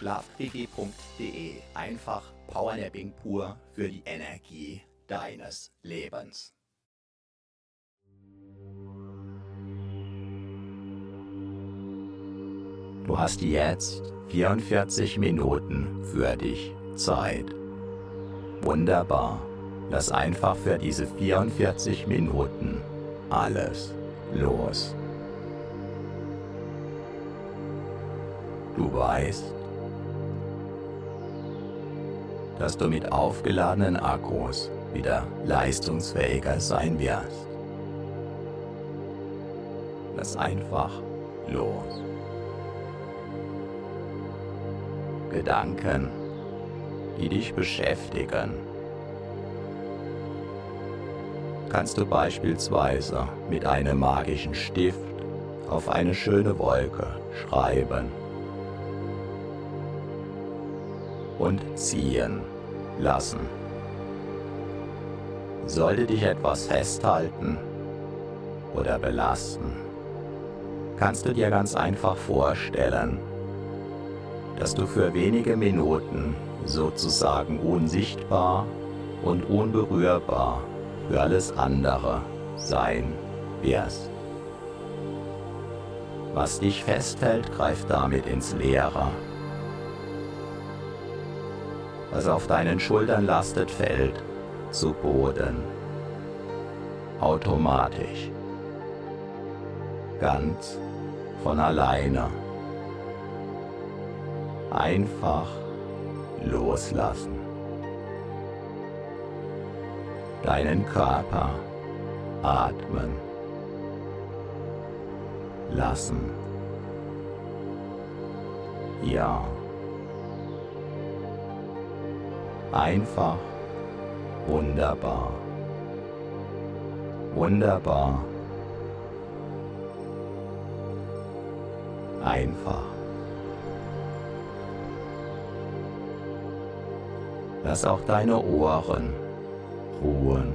Schlafquickie.de. Einfach Powernapping pur für die Energie deines Lebens. Du hast jetzt 44 Minuten für dich Zeit. Wunderbar. Lass einfach für diese 44 Minuten alles los. Du weißt, dass du mit aufgeladenen Akkus wieder leistungsfähiger sein wirst. Lass einfach los. Gedanken, die dich beschäftigen. Kannst du beispielsweise mit einem magischen Stift auf eine schöne Wolke schreiben und ziehen lassen. Sollte dich etwas festhalten oder belasten, kannst du dir ganz einfach vorstellen, dass du für wenige Minuten sozusagen unsichtbar und unberührbar für alles andere sein wirst. Was dich festhält, greift damit ins Leere. Was auf deinen Schultern lastet, fällt zu Boden. Automatisch. Ganz von alleine einfach loslassen. Deinen Körper atmen lassen. Ja. Einfach wunderbar. Wunderbar. Einfach. Lass auch deine Ohren ruhen,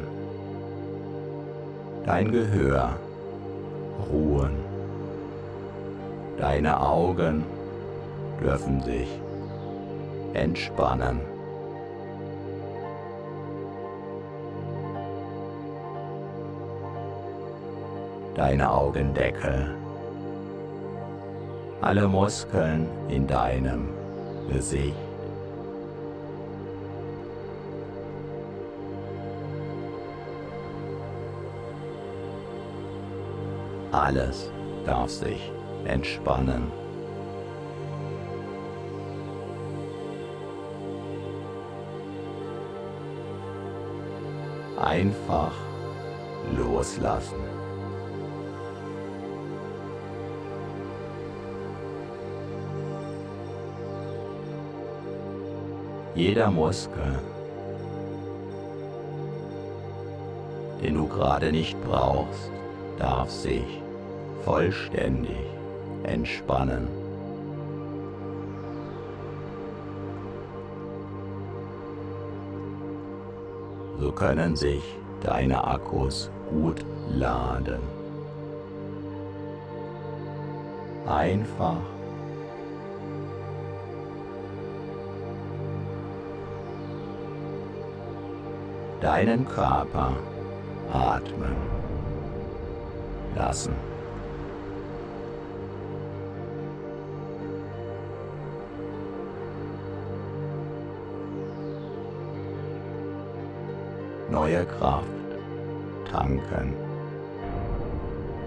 dein Gehör ruhen, deine Augen dürfen sich entspannen. Deine Augendeckel, alle Muskeln in deinem Gesicht Alles darf sich entspannen. Einfach loslassen. Jeder Muskel, den du gerade nicht brauchst, darf sich vollständig entspannen. So können sich deine Akkus gut laden. Einfach deinen Körper atmen lassen. Neue Kraft tanken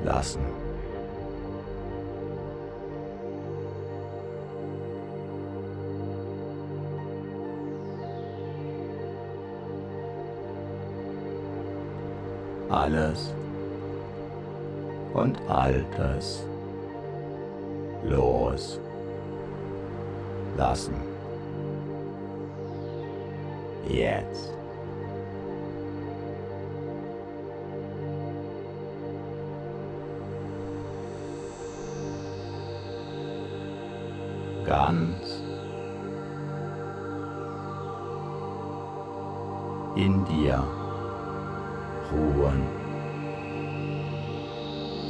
lassen. Alles und Altes los lassen. Jetzt. Ganz in dir ruhen.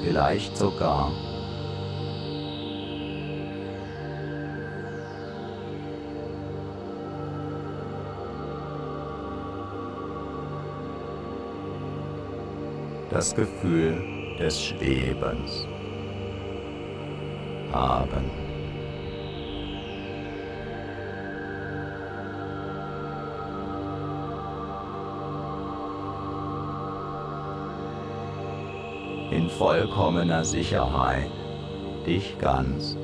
Vielleicht sogar. Das Gefühl des Schwebens. Haben. Vollkommener Sicherheit. Dich ganz.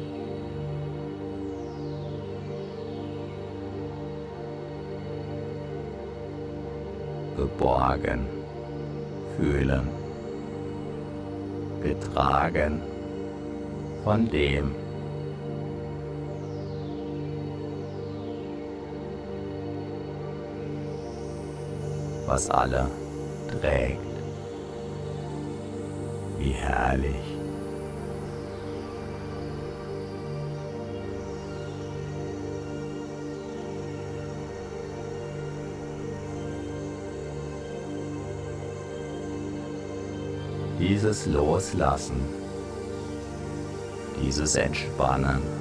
Geborgen. Fühlen, getragen. Von dem, was alle trägt wie herrlich. Dieses Loslassen, dieses Entspannen.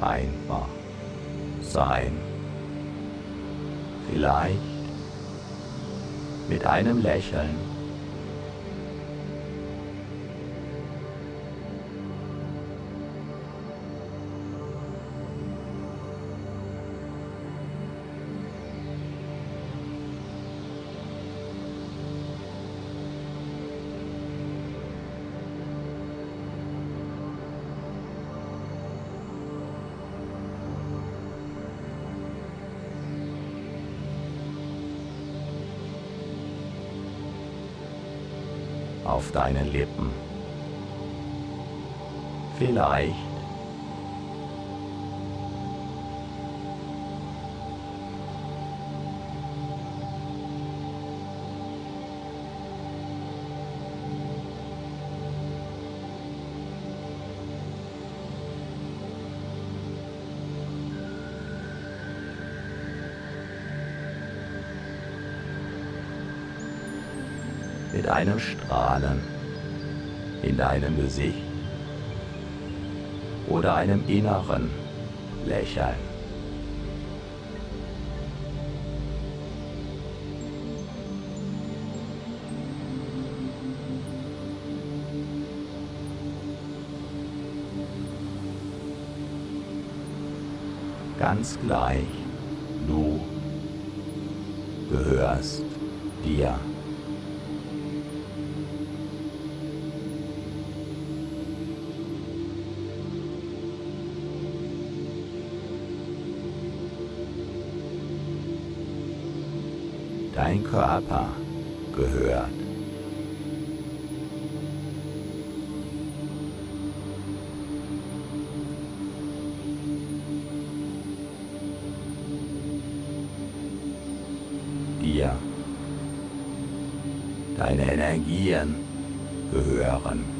Einfach sein. Vielleicht mit einem Lächeln. Deinen Lippen. Vielleicht in deinem Gesicht oder einem inneren Lächeln. Ganz gleich, du gehörst dir. Dein Körper gehört. dir. Deine Energien gehören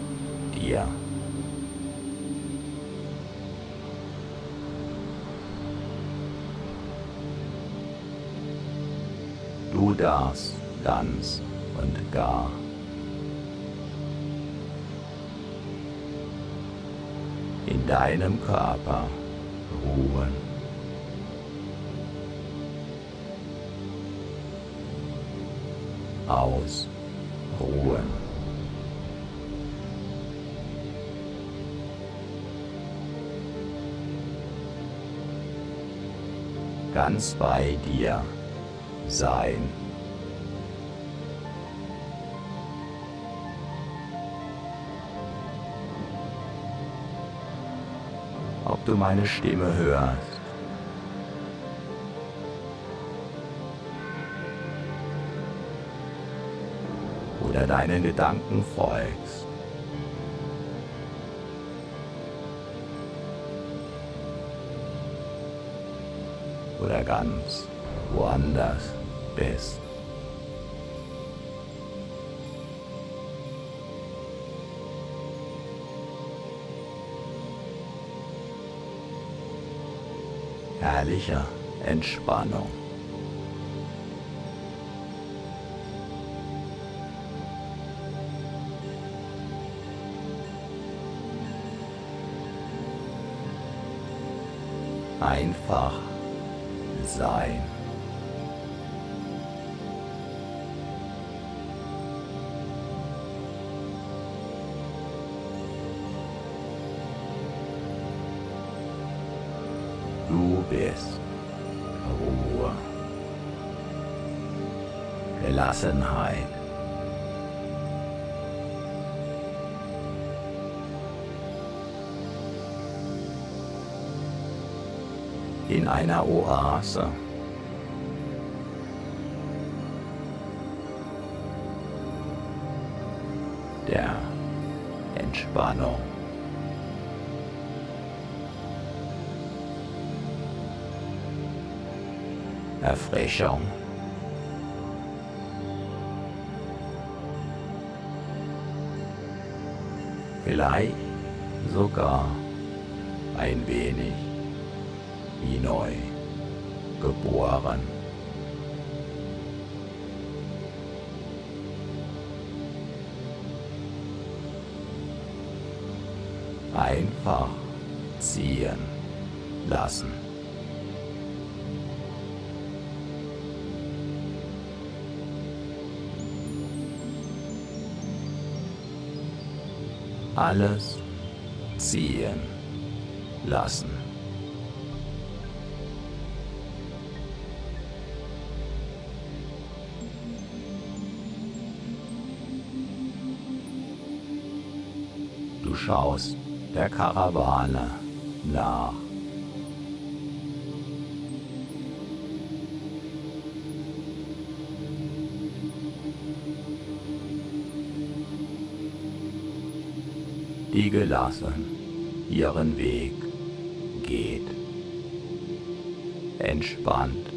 Darfst ganz und gar in deinem Körper ruhen. Ausruhen. Ganz bei dir sein. Du meine Stimme hörst. Oder deinen Gedanken folgst. Oder ganz woanders bist. Herrlicher Entspannung. Einfach sein. Gelassenheit. In einer Oase. Der Entspannung. Erfrischung. Vielleicht sogar ein wenig wie neu geboren. Einfach alles ziehen lassen. Du schaust der Karawane nach. Die gelassen ihren Weg geht. Entspannt.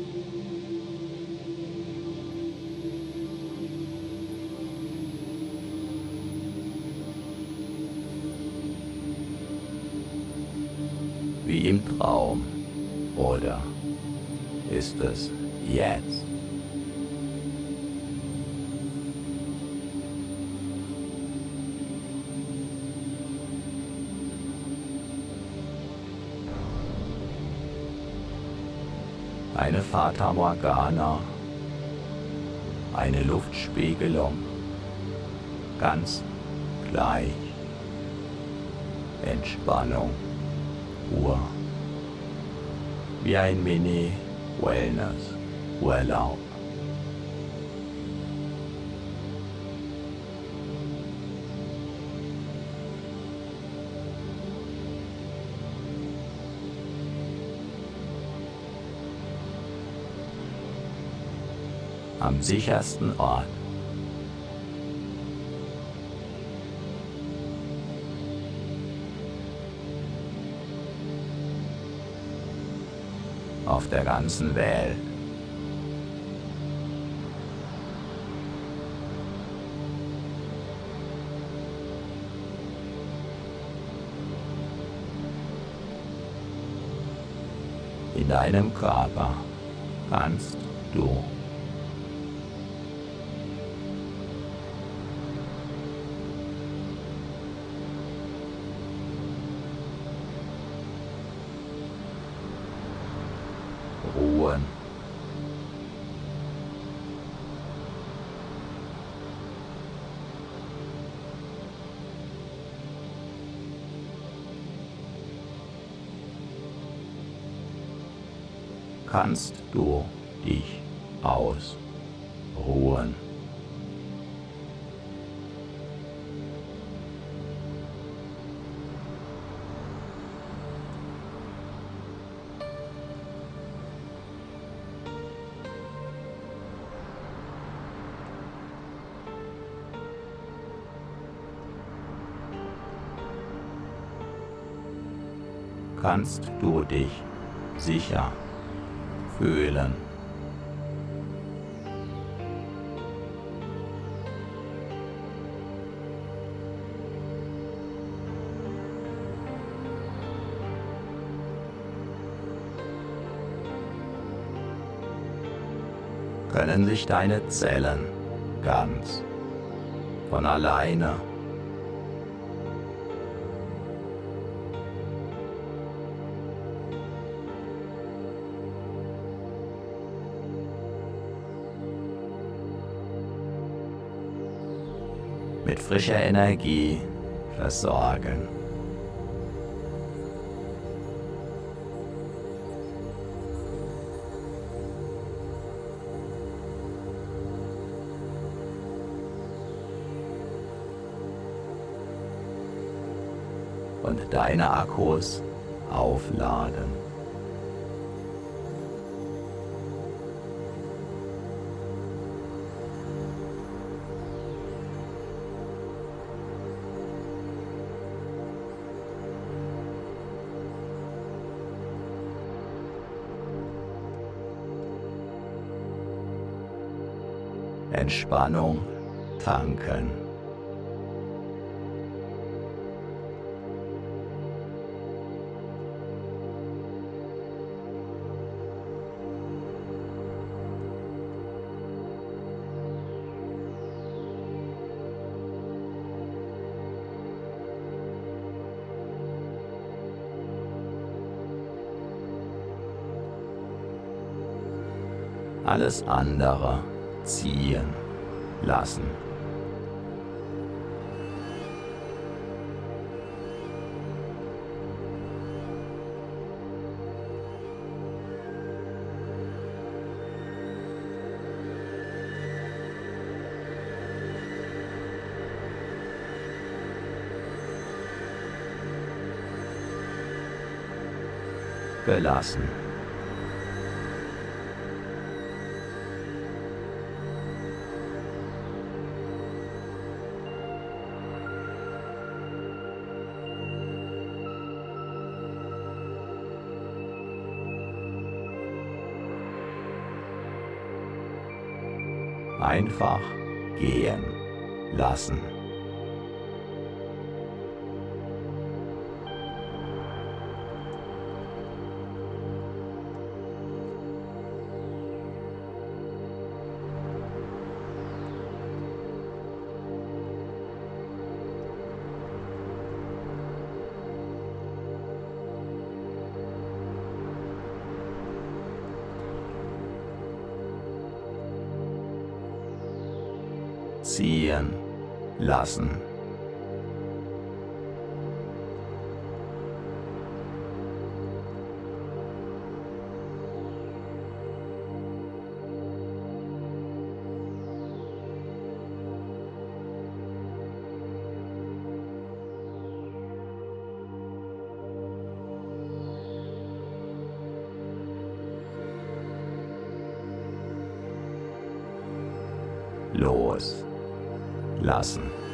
Fata Morgana, eine Luftspiegelung, ganz gleich. Entspannung, Ruhe, wie ein Mini-Wellness-Urlaub. Am sichersten Ort. Auf der ganzen Welt. In deinem Körper kannst du Kannst du dich ausruhen. kannst du dich sicher fühlen. Können sich deine Zellen ganz von alleine frischer Energie versorgen. Und deine Akkus aufladen. Entspannung tanken. Alles andere ziehen lassen. gelassen. Einfach gehen lassen. Lassen. los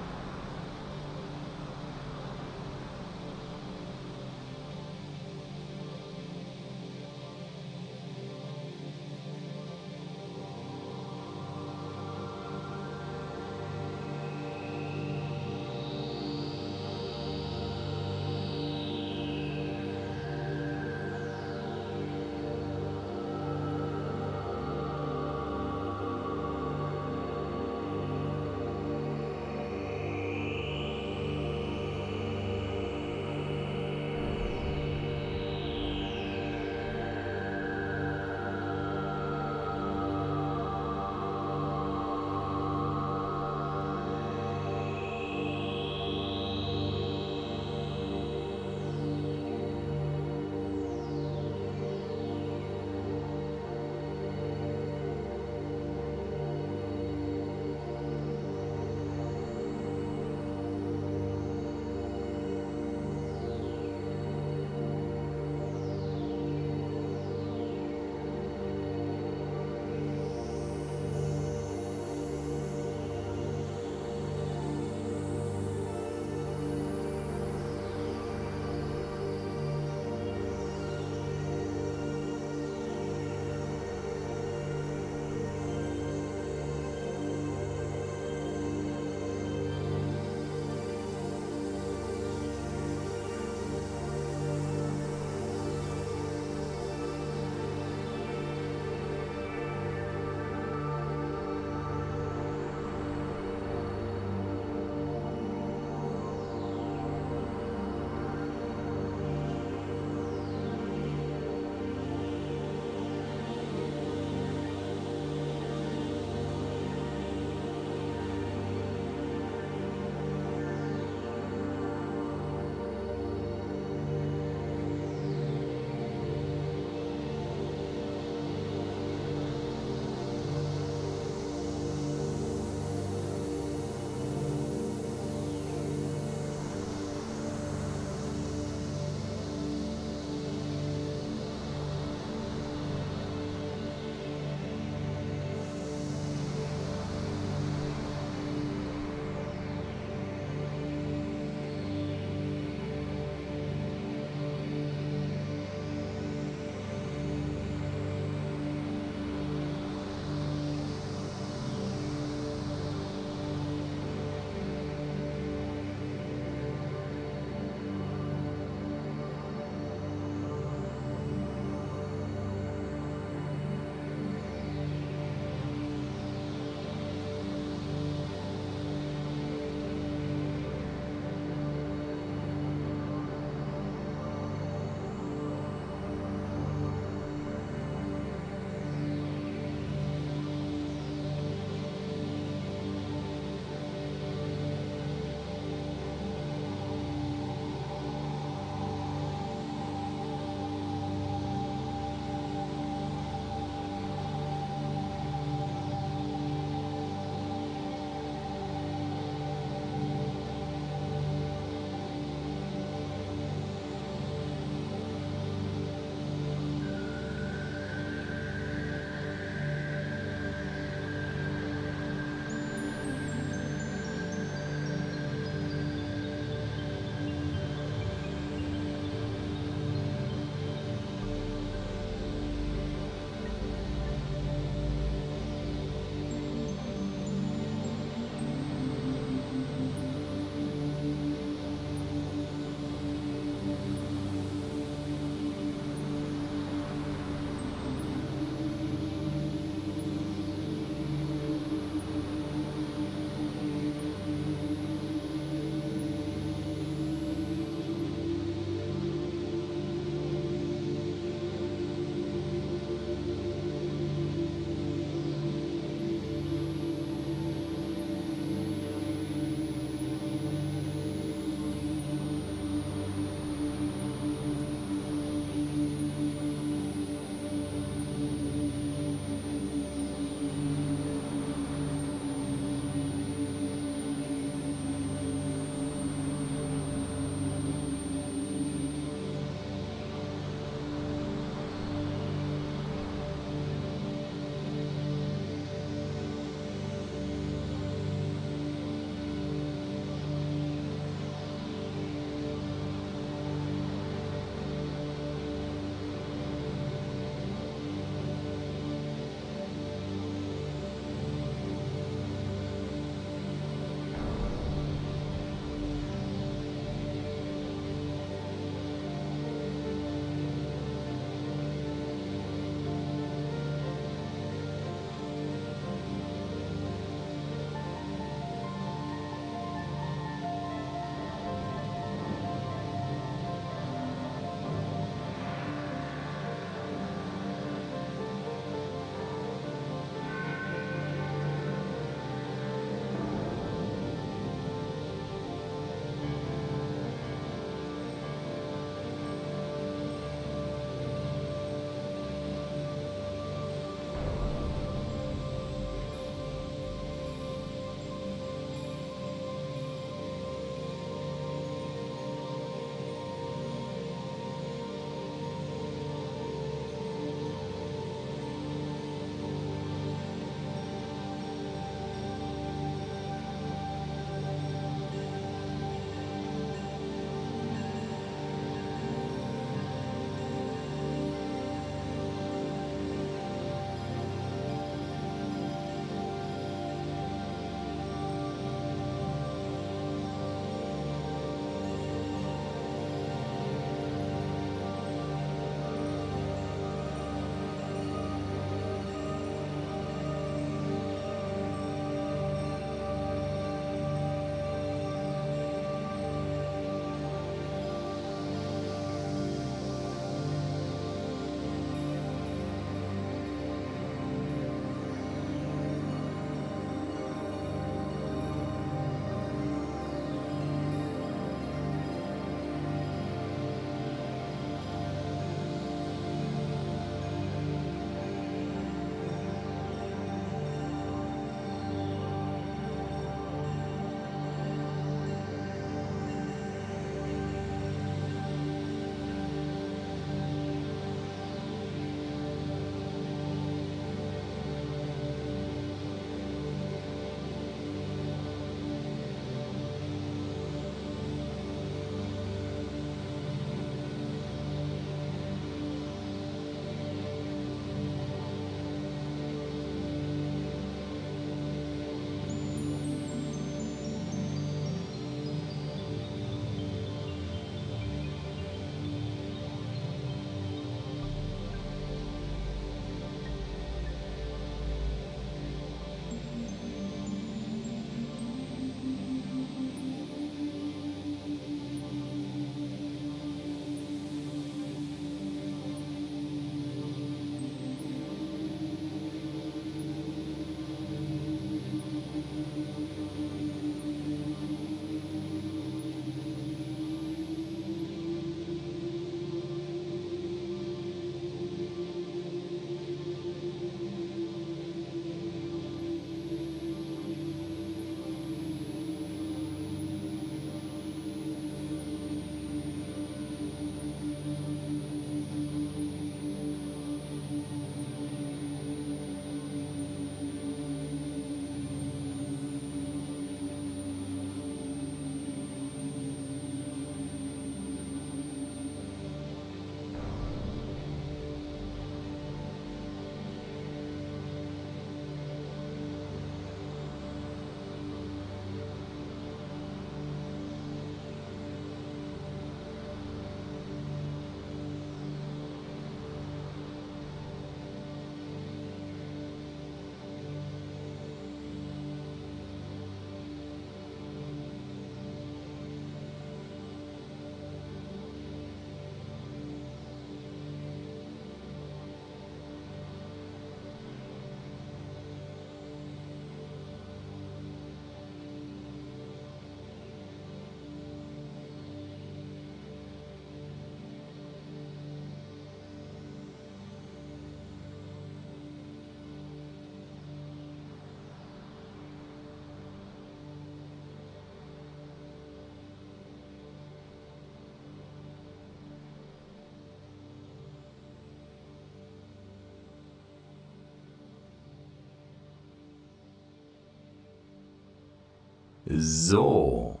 So.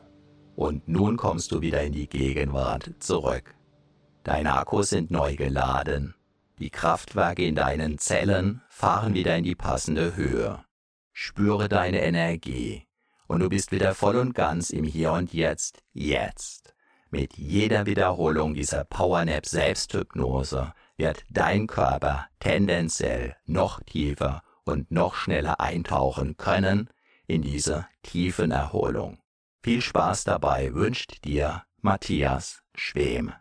Und nun kommst du wieder in die Gegenwart zurück. Deine Akkus sind neu geladen. Die Kraftwerke in deinen Zellen fahren wieder in die passende Höhe. Spüre deine Energie und du bist wieder voll und ganz im Hier und Jetzt, jetzt. Mit jeder Wiederholung dieser Powernap Selbsthypnose wird dein Körper tendenziell noch tiefer und noch schneller eintauchen können in diese tiefen Erholung. Viel Spaß dabei wünscht dir Matthias Schwem.